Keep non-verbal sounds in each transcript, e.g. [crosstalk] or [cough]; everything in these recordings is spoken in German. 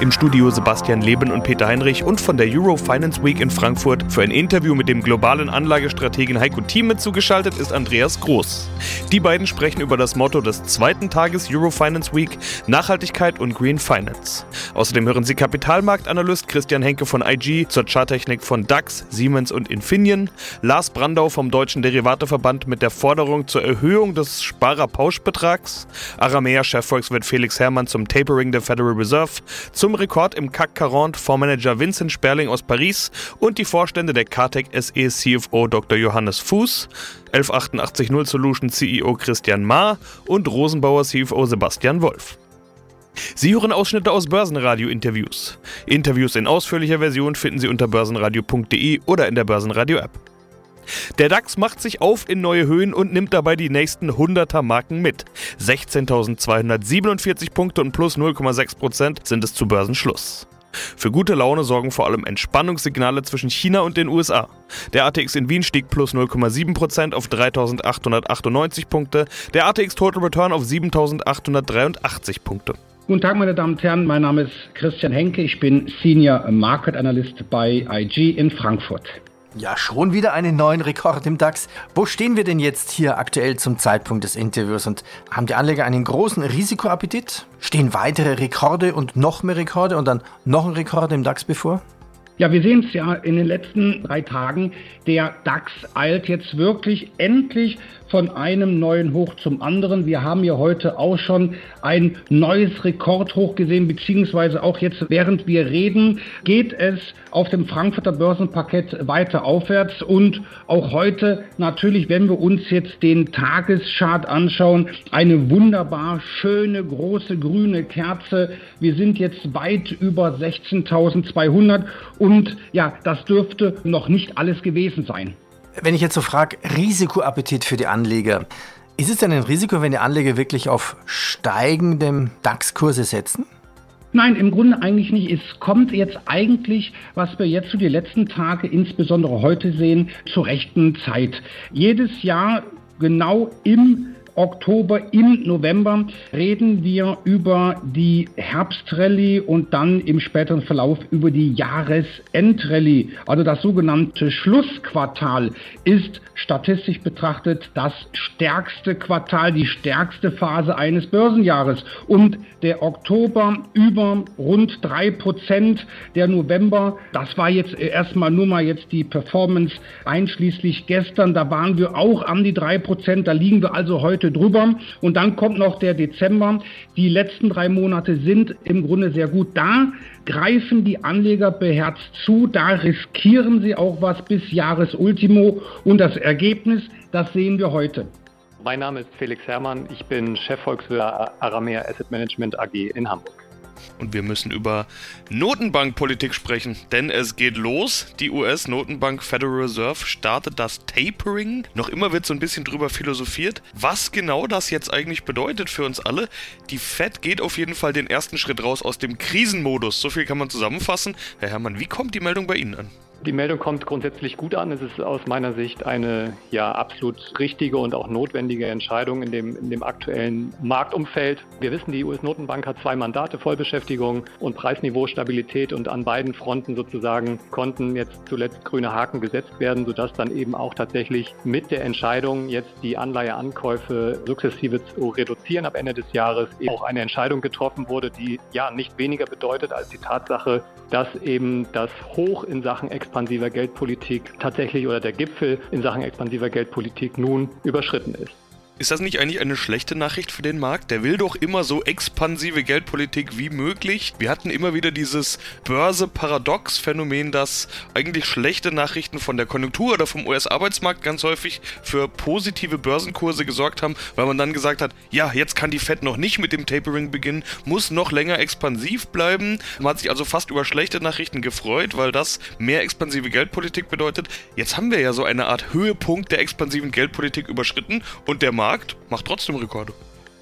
Im Studio Sebastian Leben und Peter Heinrich und von der Euro Finance Week in Frankfurt für ein Interview mit dem globalen Anlagestrategen Heiko Thieme zugeschaltet ist Andreas Groß. Die beiden sprechen über das Motto des zweiten Tages Euro Finance Week Nachhaltigkeit und Green Finance. Außerdem hören Sie Kapitalmarktanalyst Christian Henke von IG zur Charttechnik von DAX, Siemens und Infineon, Lars Brandau vom Deutschen Derivateverband mit der Forderung zur Erhöhung des Sparerpauschbetrags, Aramea-Chefvolkswirt Felix Herrmann zum Tapering der Federal Reserve, zum Rekord im CAC 40 Fondsmanager Vincent Sperling aus Paris und die Vorstände der Cartec SE CFO Dr. Johannes Fuß, 11880 Solution CEO Christian Ma und Rosenbauer CFO Sebastian Wolf. Sie hören Ausschnitte aus Börsenradio-Interviews. Interviews in ausführlicher Version finden Sie unter börsenradio.de oder in der Börsenradio-App. Der DAX macht sich auf in neue Höhen und nimmt dabei die nächsten 100er Marken mit. 16.247 Punkte und plus 0,6% sind es zu Börsenschluss. Für gute Laune sorgen vor allem Entspannungssignale zwischen China und den USA. Der ATX in Wien stieg plus 0,7% auf 3.898 Punkte, der ATX Total Return auf 7.883 Punkte. Guten Tag, meine Damen und Herren. Mein Name ist Christian Henke. Ich bin Senior Market Analyst bei IG in Frankfurt. Ja, schon wieder einen neuen Rekord im DAX. Wo stehen wir denn jetzt hier aktuell zum Zeitpunkt des Interviews? Und haben die Anleger einen großen Risikoappetit? Stehen weitere Rekorde und noch mehr Rekorde und dann noch ein Rekord im DAX bevor? Ja, wir sehen es ja in den letzten drei Tagen. Der DAX eilt jetzt wirklich endlich von einem neuen Hoch zum anderen. Wir haben ja heute auch schon ein neues Rekordhoch gesehen, beziehungsweise auch jetzt, während wir reden, geht es auf dem Frankfurter Börsenparkett weiter aufwärts. Und auch heute natürlich, wenn wir uns jetzt den Tageschart anschauen, eine wunderbar schöne, große grüne Kerze. Wir sind jetzt weit über 16.200 und ja, das dürfte noch nicht alles gewesen sein. Wenn ich jetzt so frage, Risikoappetit für die Anleger. Ist es denn ein Risiko, wenn die Anleger wirklich auf steigendem DAX-Kurse setzen? Nein, im Grunde eigentlich nicht. Es kommt jetzt eigentlich, was wir jetzt zu den letzten Tage, insbesondere heute sehen, zur rechten Zeit. Jedes Jahr genau im Oktober, im November reden wir über die Herbstrallye und dann im späteren Verlauf über die Jahresendrallye. Also das sogenannte Schlussquartal ist statistisch betrachtet das stärkste Quartal, die stärkste Phase eines Börsenjahres. Und der Oktober über rund drei Prozent, der November, das war jetzt erstmal nur mal jetzt die Performance einschließlich gestern, da waren wir auch an die drei Prozent, da liegen wir also heute Monate drüber. Und dann kommt noch der Dezember. Die letzten drei Monate sind im Grunde sehr gut. Da greifen die Anleger beherzt zu. Da riskieren sie auch was bis Jahresultimo. Und das Ergebnis, das sehen wir heute. Mein Name ist Felix Herrmann. Ich bin Chefvolkswirt Aramea Asset Management AG in Hamburg. Und wir müssen über Notenbankpolitik sprechen, denn es geht los. Die US-Notenbank Federal Reserve startet das Tapering. Noch immer wird so ein bisschen drüber philosophiert, was genau das jetzt eigentlich bedeutet für uns alle. Die Fed geht auf jeden Fall den ersten Schritt raus aus dem Krisenmodus. So viel kann man zusammenfassen. Herr Herrmann, wie kommt die Meldung bei Ihnen an? Die Meldung kommt grundsätzlich gut an. Es ist aus meiner Sicht eine ja absolut richtige und auch notwendige Entscheidung in dem, in dem aktuellen Marktumfeld. Wir wissen, die US-Notenbank hat zwei Mandate, Vollbeschäftigung und Preisniveaustabilität und an beiden Fronten sozusagen konnten jetzt zuletzt grüne Haken gesetzt werden, sodass dann eben auch tatsächlich mit der Entscheidung, jetzt die Anleiheankäufe sukzessive zu reduzieren ab Ende des Jahres, auch eine Entscheidung getroffen wurde, die ja nicht weniger bedeutet als die Tatsache, dass eben das Hoch in Sachen Export expansiver Geldpolitik tatsächlich oder der Gipfel in Sachen expansiver Geldpolitik nun überschritten ist. Ist das nicht eigentlich eine schlechte Nachricht für den Markt? Der will doch immer so expansive Geldpolitik wie möglich. Wir hatten immer wieder dieses Börse-Paradox-Phänomen, dass eigentlich schlechte Nachrichten von der Konjunktur oder vom US-Arbeitsmarkt ganz häufig für positive Börsenkurse gesorgt haben, weil man dann gesagt hat, ja, jetzt kann die Fed noch nicht mit dem Tapering beginnen, muss noch länger expansiv bleiben. Man hat sich also fast über schlechte Nachrichten gefreut, weil das mehr expansive Geldpolitik bedeutet. Jetzt haben wir ja so eine Art Höhepunkt der expansiven Geldpolitik überschritten und der Markt Markt macht trotzdem Rekorde.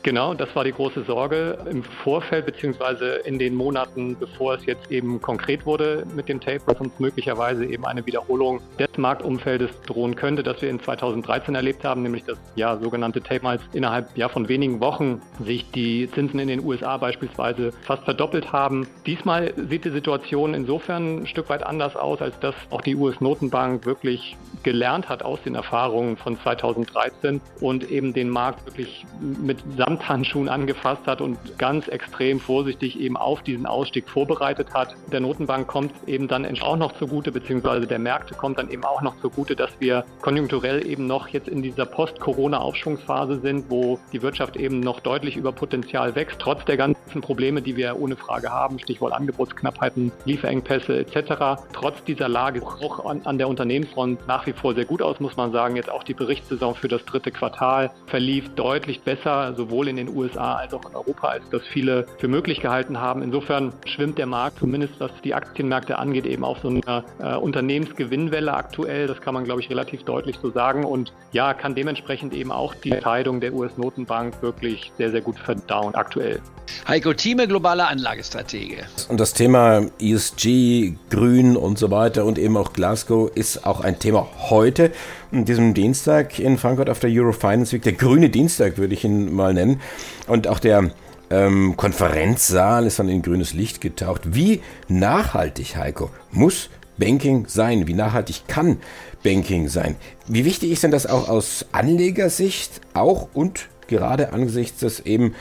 Genau, das war die große Sorge im Vorfeld beziehungsweise in den Monaten, bevor es jetzt eben konkret wurde mit dem Tape, was uns möglicherweise eben eine Wiederholung des Marktumfeldes drohen könnte, das wir in 2013 erlebt haben, nämlich das ja sogenannte Tape, als innerhalb ja von wenigen Wochen sich die Zinsen in den USA beispielsweise fast verdoppelt haben. Diesmal sieht die Situation insofern ein Stück weit anders aus, als dass auch die US-Notenbank wirklich gelernt hat aus den Erfahrungen von 2013 und eben den Markt wirklich mit Samthandschuhen angefasst hat und ganz extrem vorsichtig eben auf diesen Ausstieg vorbereitet hat. Der Notenbank kommt eben dann auch noch zugute, beziehungsweise der Märkte kommt dann eben auch noch zugute, dass wir konjunkturell eben noch jetzt in dieser Post-Corona-Aufschwungsphase sind, wo die Wirtschaft eben noch deutlich über Potenzial wächst, trotz der ganzen Probleme, die wir ohne Frage haben, Stichwort Angebotsknappheiten, Lieferengpässe etc. Trotz dieser Lage auch an, an der Unternehmensfront nach wie vor sehr gut aus, muss man sagen. Jetzt auch die Berichtssaison für das dritte Quartal verlief deutlich besser, sowohl in den USA als auch in Europa, als das viele für möglich gehalten haben. Insofern schwimmt der Markt, zumindest was die Aktienmärkte angeht, eben auf so einer äh, Unternehmensgewinnwelle aktuell. Das kann man, glaube ich, relativ deutlich so sagen. Und ja, kann dementsprechend eben auch die Entscheidung der US-Notenbank wirklich sehr, sehr gut verdauen aktuell. Heiko Thieme, globaler Anlagestratege. Und das Thema ESG, Grün und so weiter und eben auch Glasgow ist auch ein Thema heute, diesem Dienstag in Frankfurt auf der Eurofinance Week. Der grüne Dienstag würde ich ihn mal nennen. Und auch der ähm, Konferenzsaal ist dann in grünes Licht getaucht. Wie nachhaltig, Heiko, muss Banking sein? Wie nachhaltig kann Banking sein? Wie wichtig ist denn das auch aus Anlegersicht, auch und gerade angesichts des eben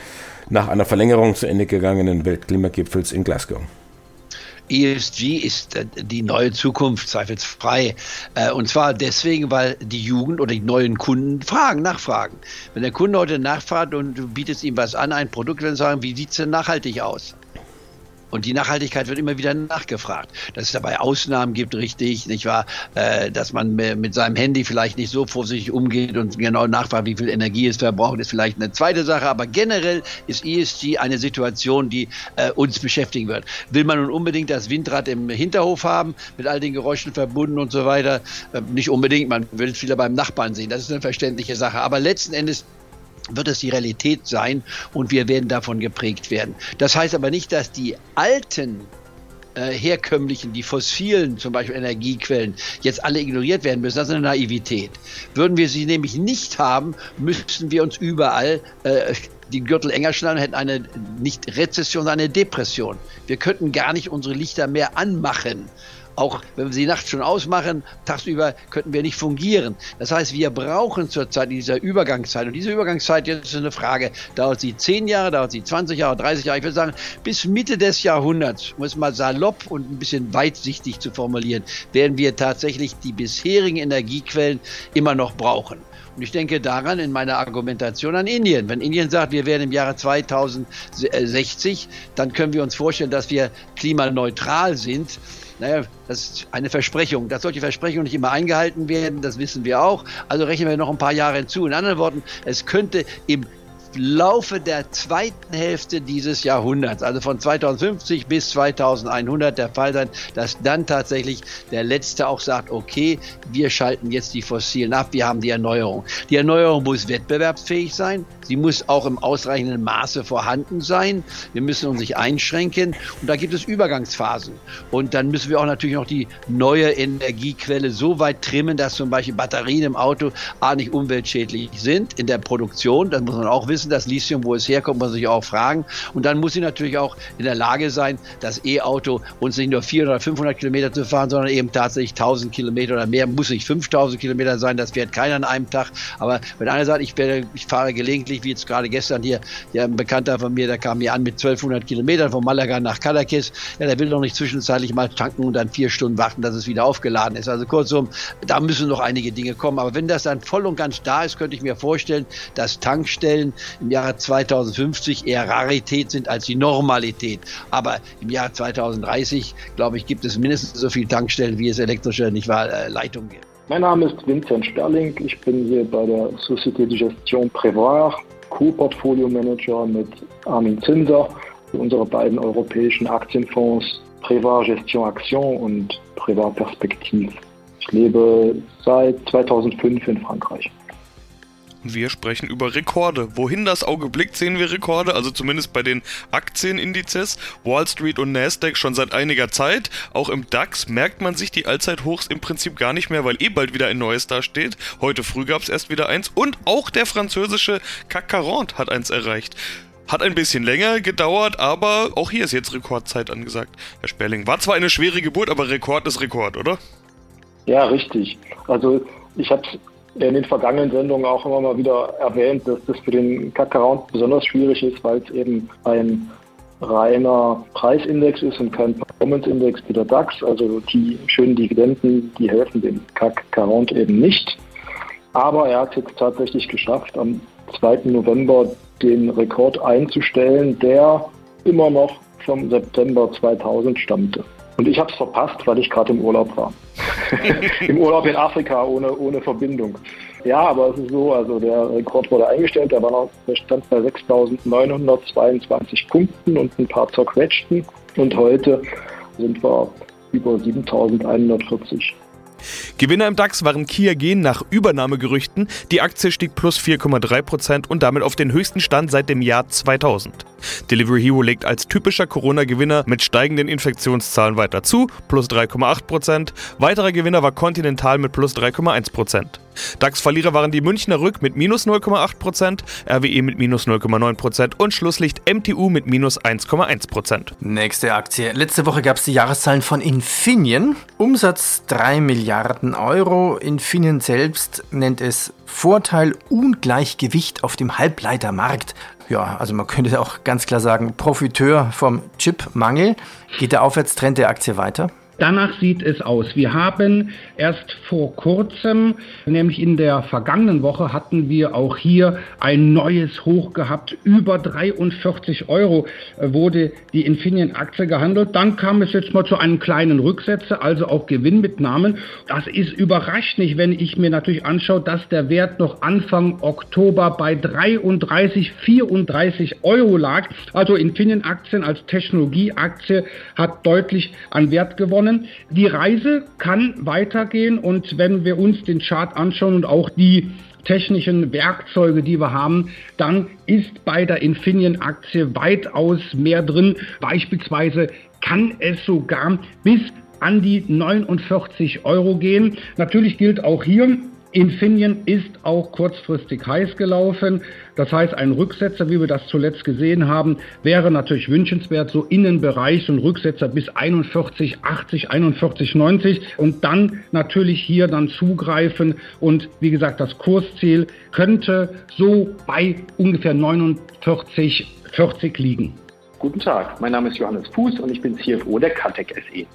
nach einer Verlängerung zu Ende gegangenen Weltklimagipfels in Glasgow? ESG ist äh, die neue Zukunft, zweifelsfrei. Äh, und zwar deswegen, weil die Jugend oder die neuen Kunden fragen, nachfragen. Wenn der Kunde heute nachfragt und du bietest ihm was an, ein Produkt, dann sagen, wie sieht es denn nachhaltig aus? Und die Nachhaltigkeit wird immer wieder nachgefragt. Dass es dabei Ausnahmen gibt, richtig, nicht wahr? Äh, dass man mit seinem Handy vielleicht nicht so vorsichtig umgeht und genau nachfragt, wie viel Energie es verbraucht, ist vielleicht eine zweite Sache. Aber generell ist ESG eine Situation, die äh, uns beschäftigen wird. Will man nun unbedingt das Windrad im Hinterhof haben, mit all den Geräuschen verbunden und so weiter? Äh, nicht unbedingt. Man will es wieder beim Nachbarn sehen. Das ist eine verständliche Sache. Aber letzten Endes wird es die Realität sein und wir werden davon geprägt werden. Das heißt aber nicht, dass die alten äh, herkömmlichen, die fossilen zum Beispiel Energiequellen jetzt alle ignoriert werden müssen. Das ist eine Naivität. Würden wir sie nämlich nicht haben, müssten wir uns überall äh, die Gürtel enger schnallen und hätten eine nicht Rezession, sondern eine Depression. Wir könnten gar nicht unsere Lichter mehr anmachen. Auch wenn wir sie nachts schon ausmachen, tagsüber könnten wir nicht fungieren. Das heißt, wir brauchen zurzeit in dieser Übergangszeit, und diese Übergangszeit jetzt ist eine Frage, dauert sie 10 Jahre, dauert sie 20 Jahre, 30 Jahre, ich würde sagen, bis Mitte des Jahrhunderts, um es mal salopp und ein bisschen weitsichtig zu formulieren, werden wir tatsächlich die bisherigen Energiequellen immer noch brauchen. Und ich denke daran in meiner Argumentation an Indien. Wenn Indien sagt, wir werden im Jahre 2060, dann können wir uns vorstellen, dass wir klimaneutral sind. Naja, das ist eine Versprechung. Dass solche Versprechungen nicht immer eingehalten werden, das wissen wir auch. Also rechnen wir noch ein paar Jahre hinzu. In anderen Worten, es könnte im Laufe der zweiten Hälfte dieses Jahrhunderts, also von 2050 bis 2100 der Fall sein, dass dann tatsächlich der Letzte auch sagt, okay, wir schalten jetzt die Fossilen ab, wir haben die Erneuerung. Die Erneuerung muss wettbewerbsfähig sein, sie muss auch im ausreichenden Maße vorhanden sein, wir müssen uns nicht einschränken und da gibt es Übergangsphasen. Und dann müssen wir auch natürlich noch die neue Energiequelle so weit trimmen, dass zum Beispiel Batterien im Auto A nicht umweltschädlich sind in der Produktion, das muss man auch wissen, wissen, das Lithium, wo es herkommt, muss sich auch fragen. Und dann muss sie natürlich auch in der Lage sein, das E-Auto uns nicht nur 400 oder 500 Kilometer zu fahren, sondern eben tatsächlich 1000 Kilometer oder mehr. Muss nicht 5000 Kilometer sein, das fährt keiner an einem Tag. Aber wenn einer sagt, ich, werde, ich fahre gelegentlich, wie jetzt gerade gestern hier, ja, ein Bekannter von mir, der kam hier an mit 1200 Kilometern von Malaga nach Kadakis, ja, der will doch nicht zwischenzeitlich mal tanken und dann vier Stunden warten, dass es wieder aufgeladen ist. Also kurzum, da müssen noch einige Dinge kommen. Aber wenn das dann voll und ganz da ist, könnte ich mir vorstellen, dass Tankstellen im Jahre 2050 eher Rarität sind als die Normalität. Aber im Jahr 2030, glaube ich, gibt es mindestens so viele Tankstellen, wie es elektrische nicht wahr, äh, Leitungen gibt. Mein Name ist Vincent Sperling. Ich bin hier bei der Société de Gestion Prévoir, Co-Portfolio Manager mit Armin Zinser für unsere beiden europäischen Aktienfonds Prévoir Gestion Action und Prévoir Perspektive. Ich lebe seit 2005 in Frankreich. Wir sprechen über Rekorde. Wohin das Auge blickt, sehen wir Rekorde, also zumindest bei den Aktienindizes. Wall Street und Nasdaq schon seit einiger Zeit. Auch im DAX merkt man sich die Allzeithochs im Prinzip gar nicht mehr, weil eh bald wieder ein neues dasteht. Heute früh gab es erst wieder eins. Und auch der französische CAC 40 hat eins erreicht. Hat ein bisschen länger gedauert, aber auch hier ist jetzt Rekordzeit angesagt. Herr Sperling, war zwar eine schwere Geburt, aber Rekord ist Rekord, oder? Ja, richtig. Also ich habe in den vergangenen Sendungen auch immer mal wieder erwähnt, dass das für den CAC besonders schwierig ist, weil es eben ein reiner Preisindex ist und kein Performance-Index wie der DAX. Also die schönen Dividenden, die helfen dem CAC 40 eben nicht. Aber er hat es jetzt tatsächlich geschafft, am 2. November den Rekord einzustellen, der immer noch vom September 2000 stammte. Und ich habe es verpasst, weil ich gerade im Urlaub war. [laughs] Im Urlaub in Afrika ohne, ohne Verbindung. Ja, aber es ist so, also der Rekord wurde eingestellt, der, war noch, der stand bei 6.922 Punkten und ein paar zerquetschten. Und heute sind wir über 7.140. Gewinner im DAX waren Kia Gen nach Übernahmegerüchten. Die Aktie stieg plus 4,3% und damit auf den höchsten Stand seit dem Jahr 2000. Delivery Hero legt als typischer Corona-Gewinner mit steigenden Infektionszahlen weiter zu, plus 3,8%. Weiterer Gewinner war Continental mit plus 3,1%. DAX-Verlierer waren die Münchner Rück mit minus 0,8%, RWE mit minus 0,9% und Schlusslicht MTU mit minus 1,1%. Nächste Aktie. Letzte Woche gab es die Jahreszahlen von Infineon. Umsatz 3 Milliarden Euro. Infineon selbst nennt es Vorteil Ungleichgewicht auf dem Halbleitermarkt. Ja, also man könnte auch ganz klar sagen, Profiteur vom Chipmangel. Geht der Aufwärtstrend der Aktie weiter? Danach sieht es aus. Wir haben erst vor kurzem, nämlich in der vergangenen Woche, hatten wir auch hier ein neues Hoch gehabt. Über 43 Euro wurde die Infineon-Aktie gehandelt. Dann kam es jetzt mal zu einem kleinen Rücksetzer, also auch Gewinnmitnahmen. Das ist überrascht nicht, wenn ich mir natürlich anschaue, dass der Wert noch Anfang Oktober bei 33, 34 Euro lag. Also Infineon-Aktien als Technologieaktie hat deutlich an Wert gewonnen gewonnen. Die Reise kann weitergehen und wenn wir uns den Chart anschauen und auch die technischen Werkzeuge, die wir haben, dann ist bei der Infineon-Aktie weitaus mehr drin. Beispielsweise kann es sogar bis an die 49 Euro gehen. Natürlich gilt auch hier, Infineon ist auch kurzfristig heiß gelaufen. Das heißt, ein Rücksetzer, wie wir das zuletzt gesehen haben, wäre natürlich wünschenswert, so Innenbereich, so ein Rücksetzer bis 41, 80, 41, 90 und dann natürlich hier dann zugreifen und wie gesagt, das Kursziel könnte so bei ungefähr 49, 40 liegen. Guten Tag, mein Name ist Johannes Fuß und ich bin CFO der Catec SE.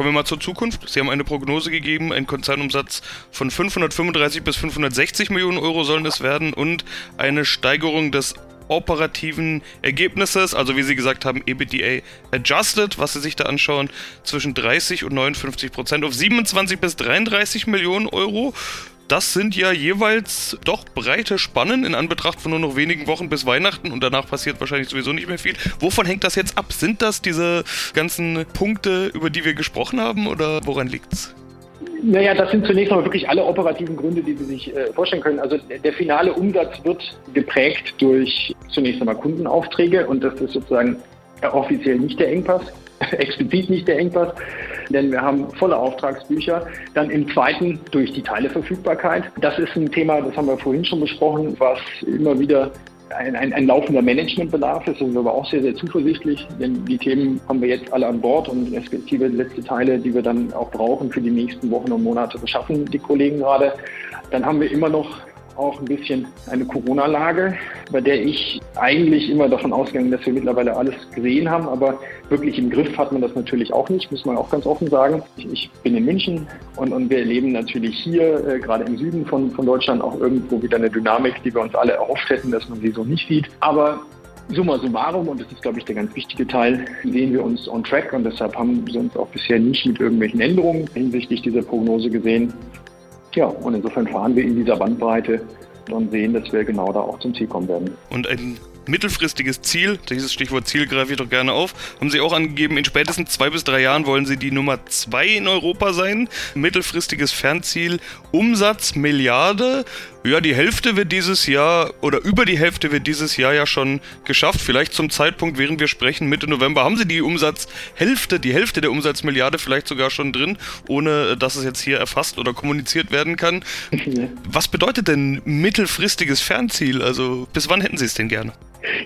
Kommen wir mal zur Zukunft. Sie haben eine Prognose gegeben, ein Konzernumsatz von 535 bis 560 Millionen Euro sollen es werden und eine Steigerung des operativen Ergebnisses, also wie Sie gesagt haben, EBITDA adjusted, was Sie sich da anschauen, zwischen 30 und 59 Prozent auf 27 bis 33 Millionen Euro. Das sind ja jeweils doch breite Spannen in Anbetracht von nur noch wenigen Wochen bis Weihnachten und danach passiert wahrscheinlich sowieso nicht mehr viel. Wovon hängt das jetzt ab? Sind das diese ganzen Punkte, über die wir gesprochen haben oder woran liegt's? Naja, das sind zunächst mal wirklich alle operativen Gründe, die Sie sich äh, vorstellen können. Also der finale Umsatz wird geprägt durch zunächst einmal Kundenaufträge und das ist sozusagen offiziell nicht der Engpass, [laughs] explizit nicht der Engpass denn wir haben volle Auftragsbücher. Dann im zweiten durch die Teileverfügbarkeit. Das ist ein Thema, das haben wir vorhin schon besprochen, was immer wieder ein, ein, ein laufender Managementbedarf ist. Da sind wir aber auch sehr, sehr zuversichtlich, denn die Themen haben wir jetzt alle an Bord und respektive letzte Teile, die wir dann auch brauchen für die nächsten Wochen und Monate, beschaffen die Kollegen gerade. Dann haben wir immer noch auch ein bisschen eine Corona-Lage, bei der ich eigentlich immer davon ausgegangen, dass wir mittlerweile alles gesehen haben, aber wirklich im Griff hat man das natürlich auch nicht, muss man auch ganz offen sagen. Ich, bin in München und, und wir erleben natürlich hier, äh, gerade im Süden von, von Deutschland, auch irgendwo wieder eine Dynamik, die wir uns alle erhofft hätten, dass man sie so nicht sieht. Aber Summa summarum, und das ist, glaube ich, der ganz wichtige Teil, sehen wir uns on track und deshalb haben wir uns auch bisher nicht mit irgendwelchen Änderungen hinsichtlich dieser Prognose gesehen. Ja, und insofern fahren wir in dieser Bandbreite und sehen, dass wir genau da auch zum Ziel kommen werden. Und ein mittelfristiges Ziel, dieses Stichwort Ziel greife ich doch gerne auf, haben Sie auch angegeben, in spätestens zwei bis drei Jahren wollen Sie die Nummer zwei in Europa sein. Mittelfristiges Fernziel, Umsatz Milliarde. Ja, die Hälfte wird dieses Jahr oder über die Hälfte wird dieses Jahr ja schon geschafft. Vielleicht zum Zeitpunkt, während wir sprechen, Mitte November, haben sie die Umsatzhälfte, die Hälfte der Umsatzmilliarde vielleicht sogar schon drin, ohne dass es jetzt hier erfasst oder kommuniziert werden kann. [laughs] Was bedeutet denn mittelfristiges Fernziel? Also bis wann hätten Sie es denn gerne?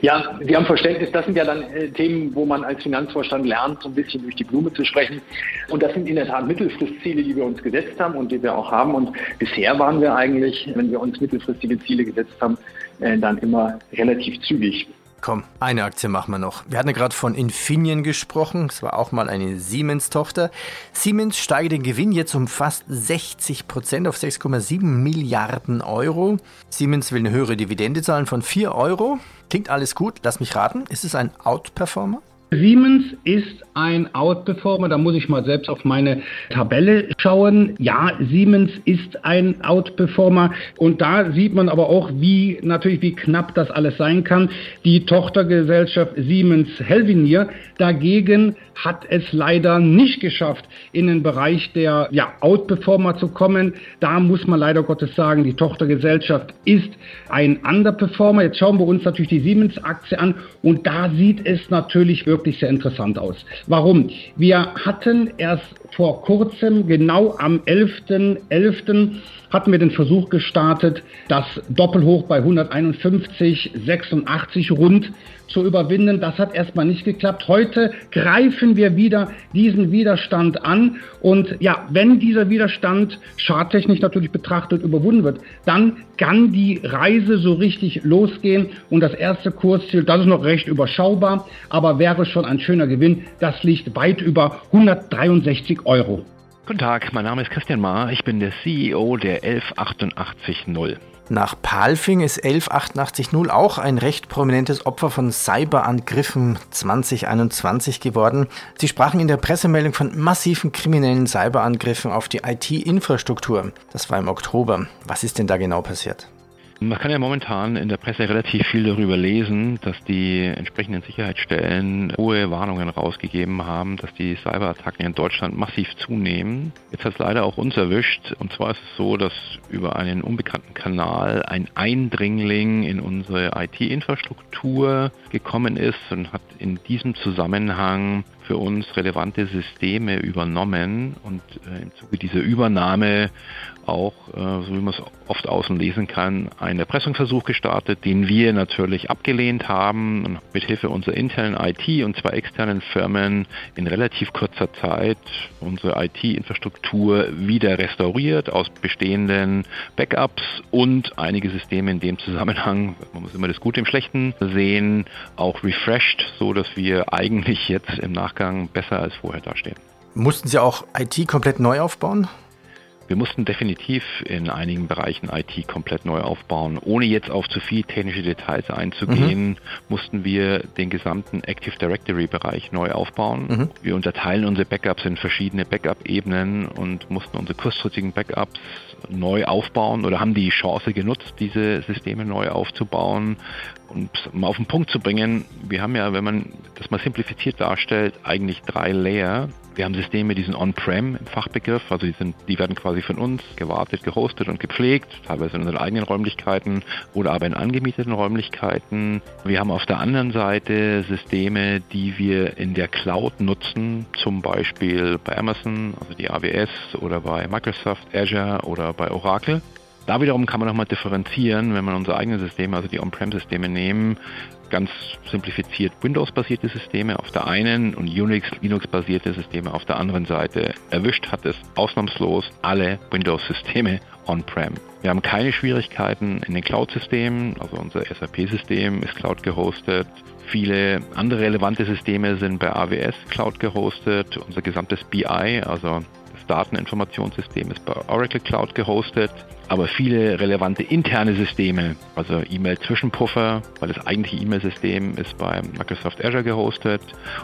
Ja, wir haben Verständnis. Das sind ja dann äh, Themen, wo man als Finanzvorstand lernt, so ein bisschen durch die Blume zu sprechen. Und das sind in der Tat Mittelfristziele, die wir uns gesetzt haben und die wir auch haben. Und bisher waren wir eigentlich, wenn wir uns mittelfristige Ziele gesetzt haben, äh, dann immer relativ zügig. Komm, eine Aktie machen wir noch. Wir hatten ja gerade von Infineon gesprochen. Es war auch mal eine Siemens-Tochter. Siemens steigt den Gewinn jetzt um fast 60 Prozent auf 6,7 Milliarden Euro. Siemens will eine höhere Dividende zahlen von 4 Euro. Klingt alles gut. Lass mich raten. Ist es ein Outperformer? Siemens ist ein Outperformer. Da muss ich mal selbst auf meine Tabelle schauen. Ja, Siemens ist ein Outperformer. Und da sieht man aber auch, wie natürlich wie knapp das alles sein kann. Die Tochtergesellschaft Siemens Helvinier dagegen hat es leider nicht geschafft, in den Bereich der ja, Outperformer zu kommen. Da muss man leider Gottes sagen, die Tochtergesellschaft ist ein Underperformer. Jetzt schauen wir uns natürlich die Siemens-Aktie an und da sieht es natürlich wirklich sehr interessant aus. Warum? Wir hatten erst vor kurzem, genau am 11.11., .11., hatten wir den Versuch gestartet, das Doppelhoch bei 151,86 rund zu überwinden. Das hat erstmal nicht geklappt. Heute greifen wir wieder diesen Widerstand an. Und ja, wenn dieser Widerstand charttechnisch natürlich betrachtet überwunden wird, dann kann die Reise so richtig losgehen. Und das erste Kursziel, das ist noch recht überschaubar, aber wäre schon ein schöner Gewinn. Das liegt weit über 163 Euro. Guten Tag, mein Name ist Christian Mahr, ich bin der CEO der 11880. Nach Palfing ist 11880 auch ein recht prominentes Opfer von Cyberangriffen 2021 geworden. Sie sprachen in der Pressemeldung von massiven kriminellen Cyberangriffen auf die IT-Infrastruktur. Das war im Oktober. Was ist denn da genau passiert? Man kann ja momentan in der Presse relativ viel darüber lesen, dass die entsprechenden Sicherheitsstellen hohe Warnungen rausgegeben haben, dass die Cyberattacken in Deutschland massiv zunehmen. Jetzt hat es leider auch uns erwischt. Und zwar ist es so, dass über einen unbekannten Kanal ein Eindringling in unsere IT-Infrastruktur gekommen ist und hat in diesem Zusammenhang für uns relevante Systeme übernommen und äh, im Zuge dieser Übernahme auch, äh, so wie man es oft außen lesen kann, einen Erpressungsversuch gestartet, den wir natürlich abgelehnt haben und mit Hilfe unserer internen IT und zwei externen Firmen in relativ kurzer Zeit unsere IT-Infrastruktur wieder restauriert aus bestehenden Backups und einige Systeme in dem Zusammenhang, man muss immer das Gute im Schlechten sehen, auch refreshed, so dass wir eigentlich jetzt im Nachgang besser als vorher dastehen. Mussten Sie auch IT komplett neu aufbauen? Wir mussten definitiv in einigen Bereichen IT komplett neu aufbauen. Ohne jetzt auf zu viel technische Details einzugehen, mhm. mussten wir den gesamten Active Directory Bereich neu aufbauen. Mhm. Wir unterteilen unsere Backups in verschiedene Backup-Ebenen und mussten unsere kurzfristigen Backups neu aufbauen oder haben die Chance genutzt, diese Systeme neu aufzubauen und mal auf den Punkt zu bringen. Wir haben ja, wenn man das mal simplifiziert darstellt, eigentlich drei Layer. Wir haben Systeme, die sind on-prem im Fachbegriff, also die, sind, die werden quasi von uns gewartet, gehostet und gepflegt, teilweise in unseren eigenen Räumlichkeiten oder aber in angemieteten Räumlichkeiten. Wir haben auf der anderen Seite Systeme, die wir in der Cloud nutzen, zum Beispiel bei Amazon, also die AWS oder bei Microsoft Azure oder bei Oracle. Da wiederum kann man nochmal differenzieren, wenn man unsere eigenen Systeme, also die On-Prem-Systeme nehmen, ganz simplifiziert Windows-basierte Systeme auf der einen und Unix, Linux-basierte Systeme auf der anderen Seite. Erwischt hat es ausnahmslos alle Windows-Systeme on-prem. Wir haben keine Schwierigkeiten in den Cloud-Systemen, also unser SAP-System ist Cloud gehostet. Viele andere relevante Systeme sind bei AWS Cloud gehostet. Unser gesamtes BI, also Dateninformationssystem, ist bei Oracle Cloud gehostet aber viele relevante interne Systeme, also E-Mail-Zwischenpuffer, weil das eigentliche E-Mail-System ist bei Microsoft Azure gehostet,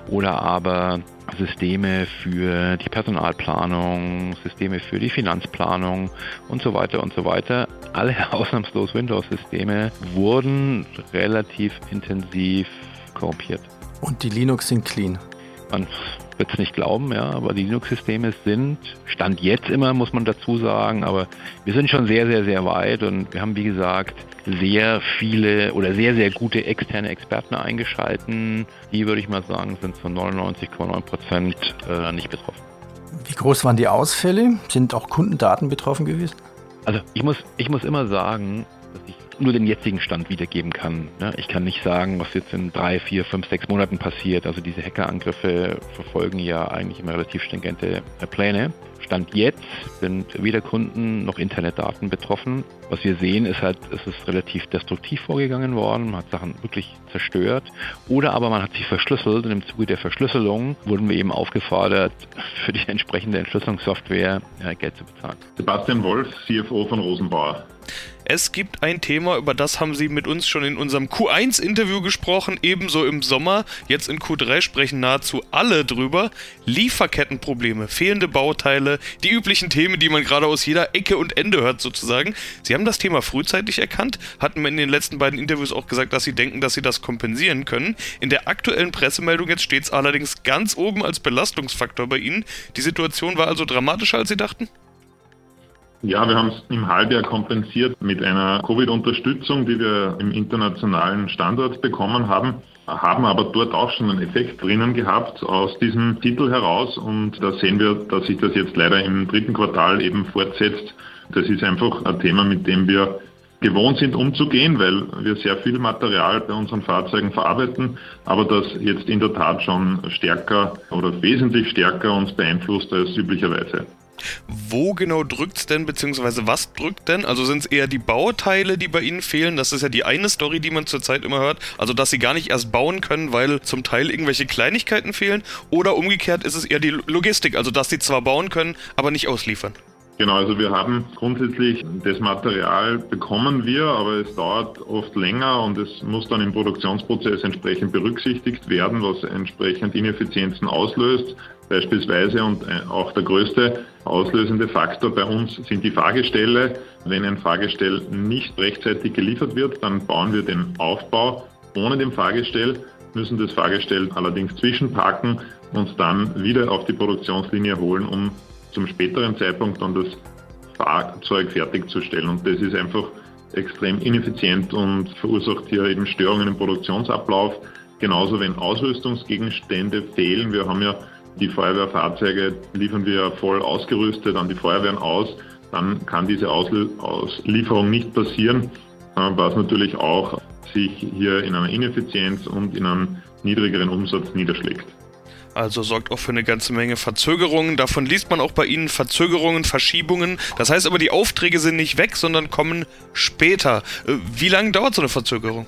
oder aber Systeme für die Personalplanung, Systeme für die Finanzplanung und so weiter und so weiter. Alle [laughs] ausnahmslos Windows-Systeme wurden relativ intensiv korrumpiert. Und die Linux sind clean. Man wird es nicht glauben, ja, aber die Linux-Systeme sind, Stand jetzt immer, muss man dazu sagen, aber wir sind schon sehr, sehr, sehr weit und wir haben, wie gesagt, sehr viele oder sehr, sehr gute externe Experten eingeschalten. Die, würde ich mal sagen, sind zu 99,9 Prozent äh, nicht betroffen. Wie groß waren die Ausfälle? Sind auch Kundendaten betroffen gewesen? Also ich muss, ich muss immer sagen, nur den jetzigen Stand wiedergeben kann. Ich kann nicht sagen, was jetzt in drei, vier, fünf, sechs Monaten passiert. Also diese Hackerangriffe verfolgen ja eigentlich immer relativ stringente Pläne. Stand jetzt sind weder Kunden noch Internetdaten betroffen. Was wir sehen, ist halt, es ist relativ destruktiv vorgegangen worden. Man hat Sachen wirklich zerstört. Oder aber man hat sich verschlüsselt und im Zuge der Verschlüsselung wurden wir eben aufgefordert, [laughs] für die entsprechende Entschlüsselungssoftware Geld zu bezahlen. Sebastian Wolf, CFO von Rosenbauer. Es gibt ein Thema, über das haben Sie mit uns schon in unserem Q1-Interview gesprochen, ebenso im Sommer. Jetzt in Q3 sprechen nahezu alle drüber. Lieferkettenprobleme, fehlende Bauteile, die üblichen Themen, die man gerade aus jeder Ecke und Ende hört sozusagen. Sie haben das Thema frühzeitig erkannt, hatten in den letzten beiden Interviews auch gesagt, dass Sie denken, dass Sie das kompensieren können. In der aktuellen Pressemeldung jetzt steht es allerdings ganz oben als Belastungsfaktor bei Ihnen. Die Situation war also dramatischer, als Sie dachten? Ja, wir haben es im Halbjahr kompensiert mit einer Covid-Unterstützung, die wir im internationalen Standort bekommen haben, haben aber dort auch schon einen Effekt drinnen gehabt aus diesem Titel heraus und da sehen wir, dass sich das jetzt leider im dritten Quartal eben fortsetzt. Das ist einfach ein Thema, mit dem wir gewohnt sind umzugehen, weil wir sehr viel Material bei unseren Fahrzeugen verarbeiten, aber das jetzt in der Tat schon stärker oder wesentlich stärker uns beeinflusst als üblicherweise. Wo genau drückt es denn, beziehungsweise was drückt denn? Also sind es eher die Bauteile, die bei Ihnen fehlen? Das ist ja die eine Story, die man zurzeit immer hört. Also, dass Sie gar nicht erst bauen können, weil zum Teil irgendwelche Kleinigkeiten fehlen. Oder umgekehrt ist es eher die Logistik, also dass Sie zwar bauen können, aber nicht ausliefern. Genau, also wir haben grundsätzlich das Material bekommen wir, aber es dauert oft länger und es muss dann im Produktionsprozess entsprechend berücksichtigt werden, was entsprechend Ineffizienzen auslöst. Beispielsweise und äh, auch der größte auslösende Faktor bei uns sind die Fahrgestelle. Wenn ein Fahrgestell nicht rechtzeitig geliefert wird, dann bauen wir den Aufbau ohne dem Fahrgestell, müssen das Fahrgestell allerdings zwischenparken und dann wieder auf die Produktionslinie holen, um zum späteren Zeitpunkt dann das Fahrzeug fertigzustellen. Und das ist einfach extrem ineffizient und verursacht hier eben Störungen im Produktionsablauf. Genauso wenn Ausrüstungsgegenstände fehlen. Wir haben ja die Feuerwehrfahrzeuge liefern wir voll ausgerüstet an die Feuerwehren aus. Dann kann diese Auslieferung nicht passieren, äh, was natürlich auch sich hier in einer Ineffizienz und in einem niedrigeren Umsatz niederschlägt. Also sorgt auch für eine ganze Menge Verzögerungen. Davon liest man auch bei Ihnen Verzögerungen, Verschiebungen. Das heißt aber, die Aufträge sind nicht weg, sondern kommen später. Äh, wie lange dauert so eine Verzögerung?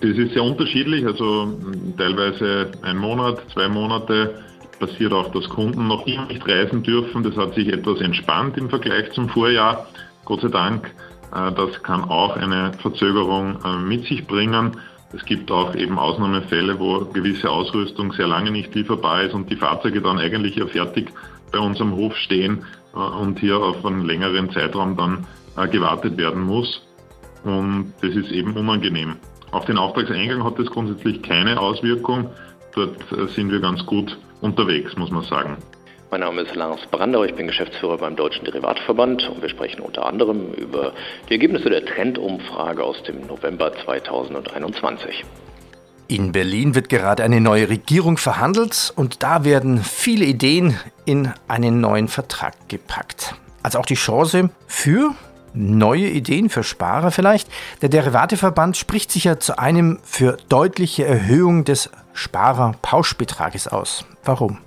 Das ist sehr unterschiedlich, also teilweise ein Monat, zwei Monate. Passiert auch, dass Kunden noch immer nicht reisen dürfen. Das hat sich etwas entspannt im Vergleich zum Vorjahr, Gott sei Dank. Äh, das kann auch eine Verzögerung äh, mit sich bringen. Es gibt auch eben Ausnahmefälle, wo gewisse Ausrüstung sehr lange nicht lieferbar ist und die Fahrzeuge dann eigentlich ja fertig bei uns am Hof stehen äh, und hier auf einen längeren Zeitraum dann gewartet werden muss. Und das ist eben unangenehm. Auf den Auftragseingang hat das grundsätzlich keine Auswirkung. Dort äh, sind wir ganz gut unterwegs, muss man sagen. Mein Name ist Lars Brandau, ich bin Geschäftsführer beim Deutschen Derivatverband und wir sprechen unter anderem über die Ergebnisse der Trendumfrage aus dem November 2021. In Berlin wird gerade eine neue Regierung verhandelt und da werden viele Ideen in einen neuen Vertrag gepackt. Also auch die Chance für neue Ideen für Sparer vielleicht? Der Derivateverband spricht sich ja zu einem für deutliche Erhöhung des Sparer-Pauschbetrages aus. Warum?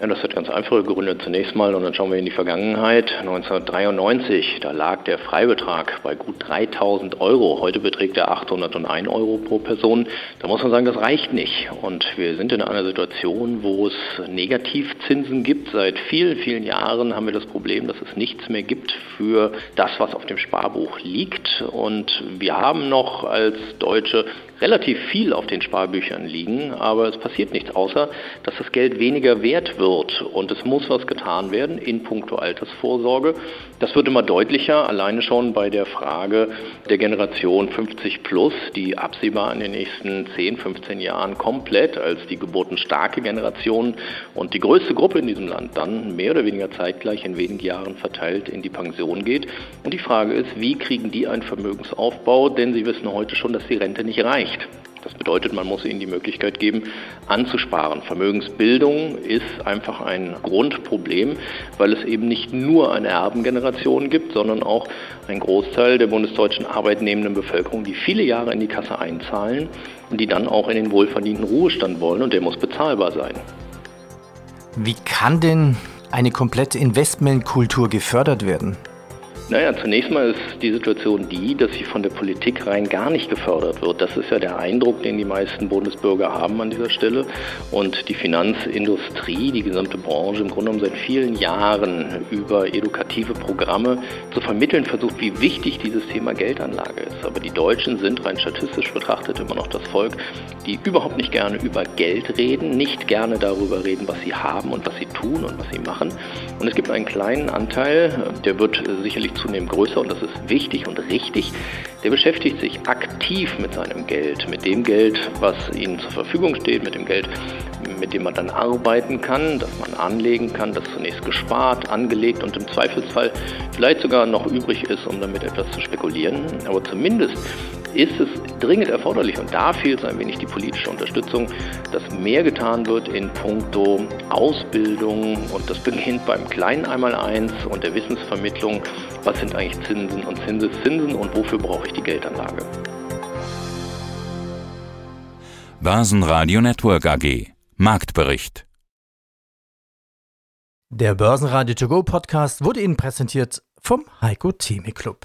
Ja, das hat ganz einfache Gründe. Zunächst mal, und dann schauen wir in die Vergangenheit. 1993, da lag der Freibetrag bei gut 3000 Euro. Heute beträgt er 801 Euro pro Person. Da muss man sagen, das reicht nicht. Und wir sind in einer Situation, wo es Negativzinsen gibt. Seit vielen, vielen Jahren haben wir das Problem, dass es nichts mehr gibt für das, was auf dem Sparbuch liegt. Und wir haben noch als Deutsche relativ viel auf den Sparbüchern liegen, aber es passiert nichts, außer dass das Geld weniger wert wird. Und es muss was getan werden in puncto Altersvorsorge. Das wird immer deutlicher, alleine schon bei der Frage der Generation 50 plus, die absehbar in den nächsten 10, 15 Jahren komplett als die geburtenstarke Generation und die größte Gruppe in diesem Land dann mehr oder weniger zeitgleich in wenigen Jahren verteilt in die Pension geht. Und die Frage ist, wie kriegen die einen Vermögensaufbau? Denn sie wissen heute schon, dass die Rente nicht reicht. Das bedeutet, man muss ihnen die Möglichkeit geben, anzusparen. Vermögensbildung ist einfach ein Grundproblem, weil es eben nicht nur eine Erbengeneration gibt, sondern auch einen Großteil der bundesdeutschen arbeitnehmenden Bevölkerung, die viele Jahre in die Kasse einzahlen und die dann auch in den wohlverdienten Ruhestand wollen und der muss bezahlbar sein. Wie kann denn eine komplette Investmentkultur gefördert werden? Naja, zunächst mal ist die Situation die, dass sie von der Politik rein gar nicht gefördert wird. Das ist ja der Eindruck, den die meisten Bundesbürger haben an dieser Stelle. Und die Finanzindustrie, die gesamte Branche im Grunde genommen seit vielen Jahren über edukative Programme zu vermitteln versucht, wie wichtig dieses Thema Geldanlage ist. Aber die Deutschen sind rein statistisch betrachtet immer noch das Volk, die überhaupt nicht gerne über Geld reden, nicht gerne darüber reden, was sie haben und was sie tun und was sie machen. Und es gibt einen kleinen Anteil, der wird sicherlich zunehmend größer und das ist wichtig und richtig. Der beschäftigt sich aktiv mit seinem Geld, mit dem Geld, was ihnen zur Verfügung steht, mit dem Geld, mit dem man dann arbeiten kann, das man anlegen kann, das zunächst gespart, angelegt und im Zweifelsfall vielleicht sogar noch übrig ist, um damit etwas zu spekulieren. Aber zumindest ist es dringend erforderlich, und da fehlt ein wenig die politische Unterstützung, dass mehr getan wird in puncto Ausbildung und das beginnt beim kleinen Einmaleins und der Wissensvermittlung, was sind eigentlich Zinsen und Zinseszinsen und wofür brauche ich die Geldanlage. Börsenradio Network AG Marktbericht Der Börsenradio To Go Podcast wurde Ihnen präsentiert vom Heiko Theme Club.